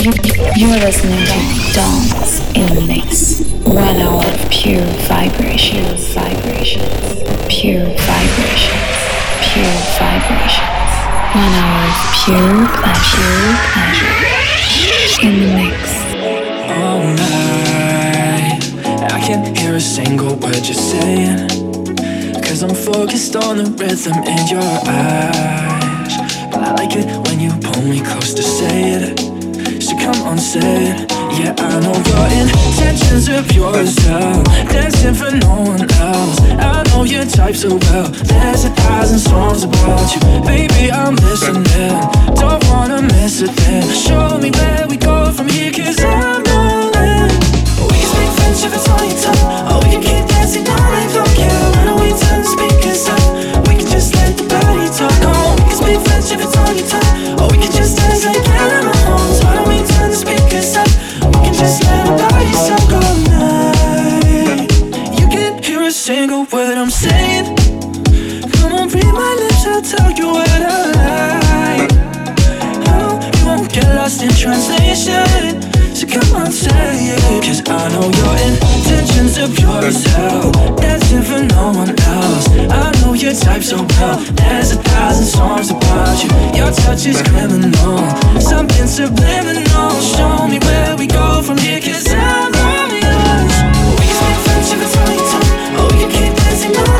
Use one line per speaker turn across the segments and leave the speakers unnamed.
You're listening to Dance in the Mix. One hour pure vibrations, vibrations, pure vibrations, pure vibrations. One hour of pure pleasure, pleasure. In the mix.
All night, I can't hear a single word you're saying. Cause I'm focused on the rhythm in your eyes. But I like it when you pull me close to say it. Come on, say. Yeah, I know your intentions are pure as. Dancing for no one else. I know your type so well. There's a thousand songs about you. Baby, I'm listening. Don't wanna miss a thing. Show me where we go from here, cause I'm rolling. We can speak French if it's all you talk. Or oh, we can keep dancing all night long. Yeah, why don't we turn the speakers up? We can just let the body talk. Oh, we can speak French if it's all you talk. Or oh, we can just dance like just let all night. You can't hear a single word I'm saying. Come on, read my lips, I'll tell you what I say it. Cause I know your intentions are pure as hell. Dancing for no one else. I know your type so well. There's a thousand songs about you. Your touch is criminal. Something subliminal. Show me where we go from here. Cause I'm on yours. We can if it's all you. Oh, we keep dancing all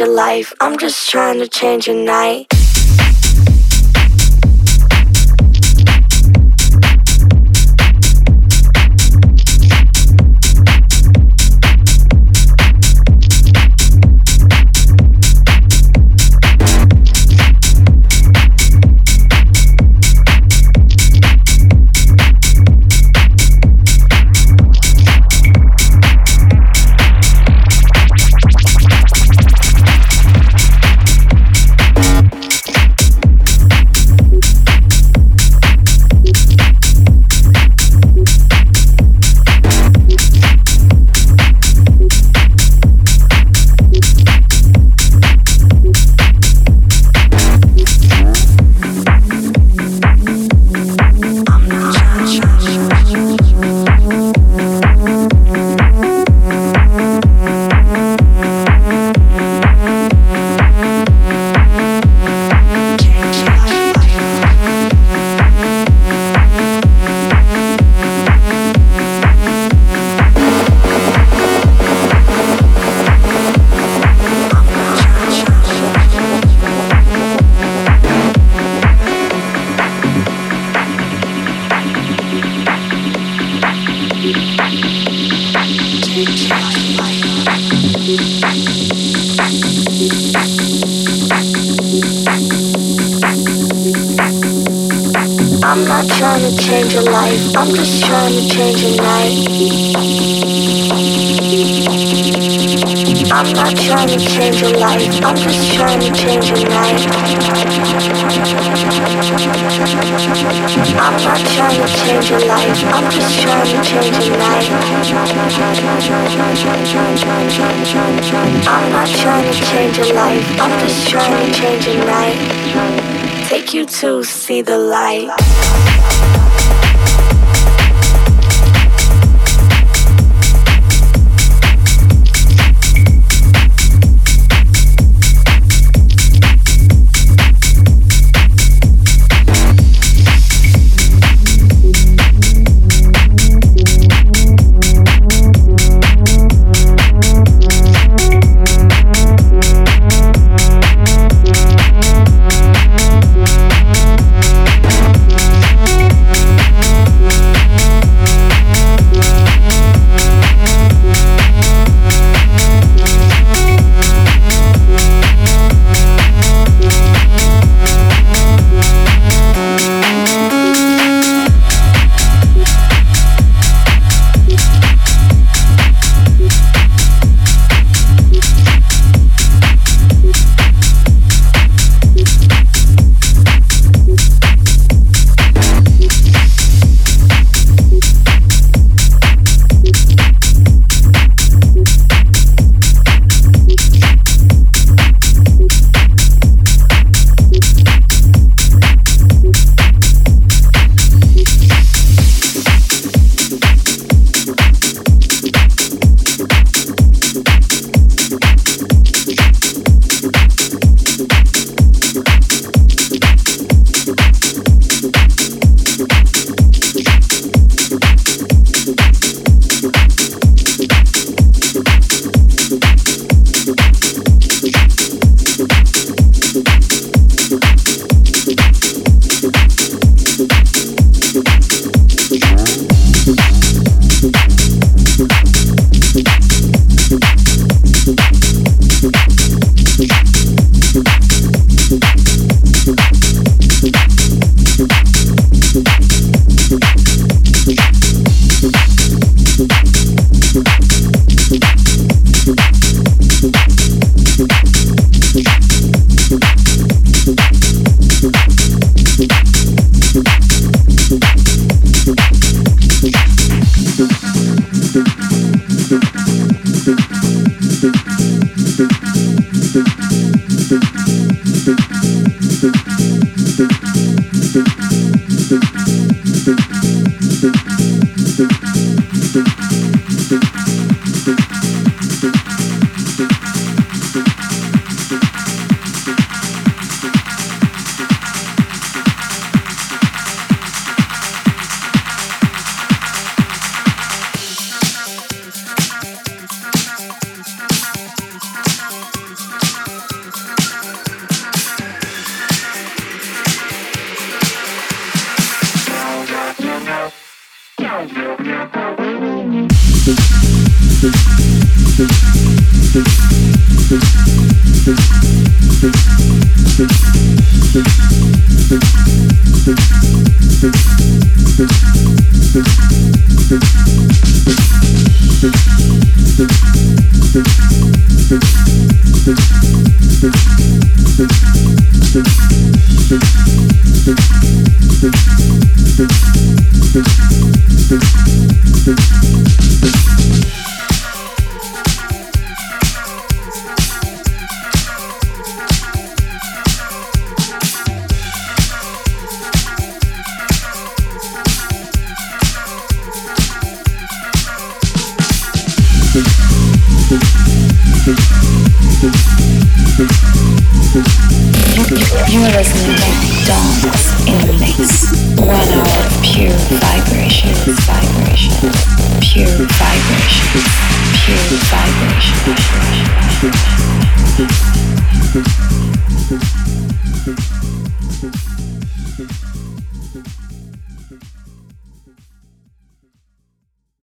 your life. I'm just trying to change your night.
To see the light.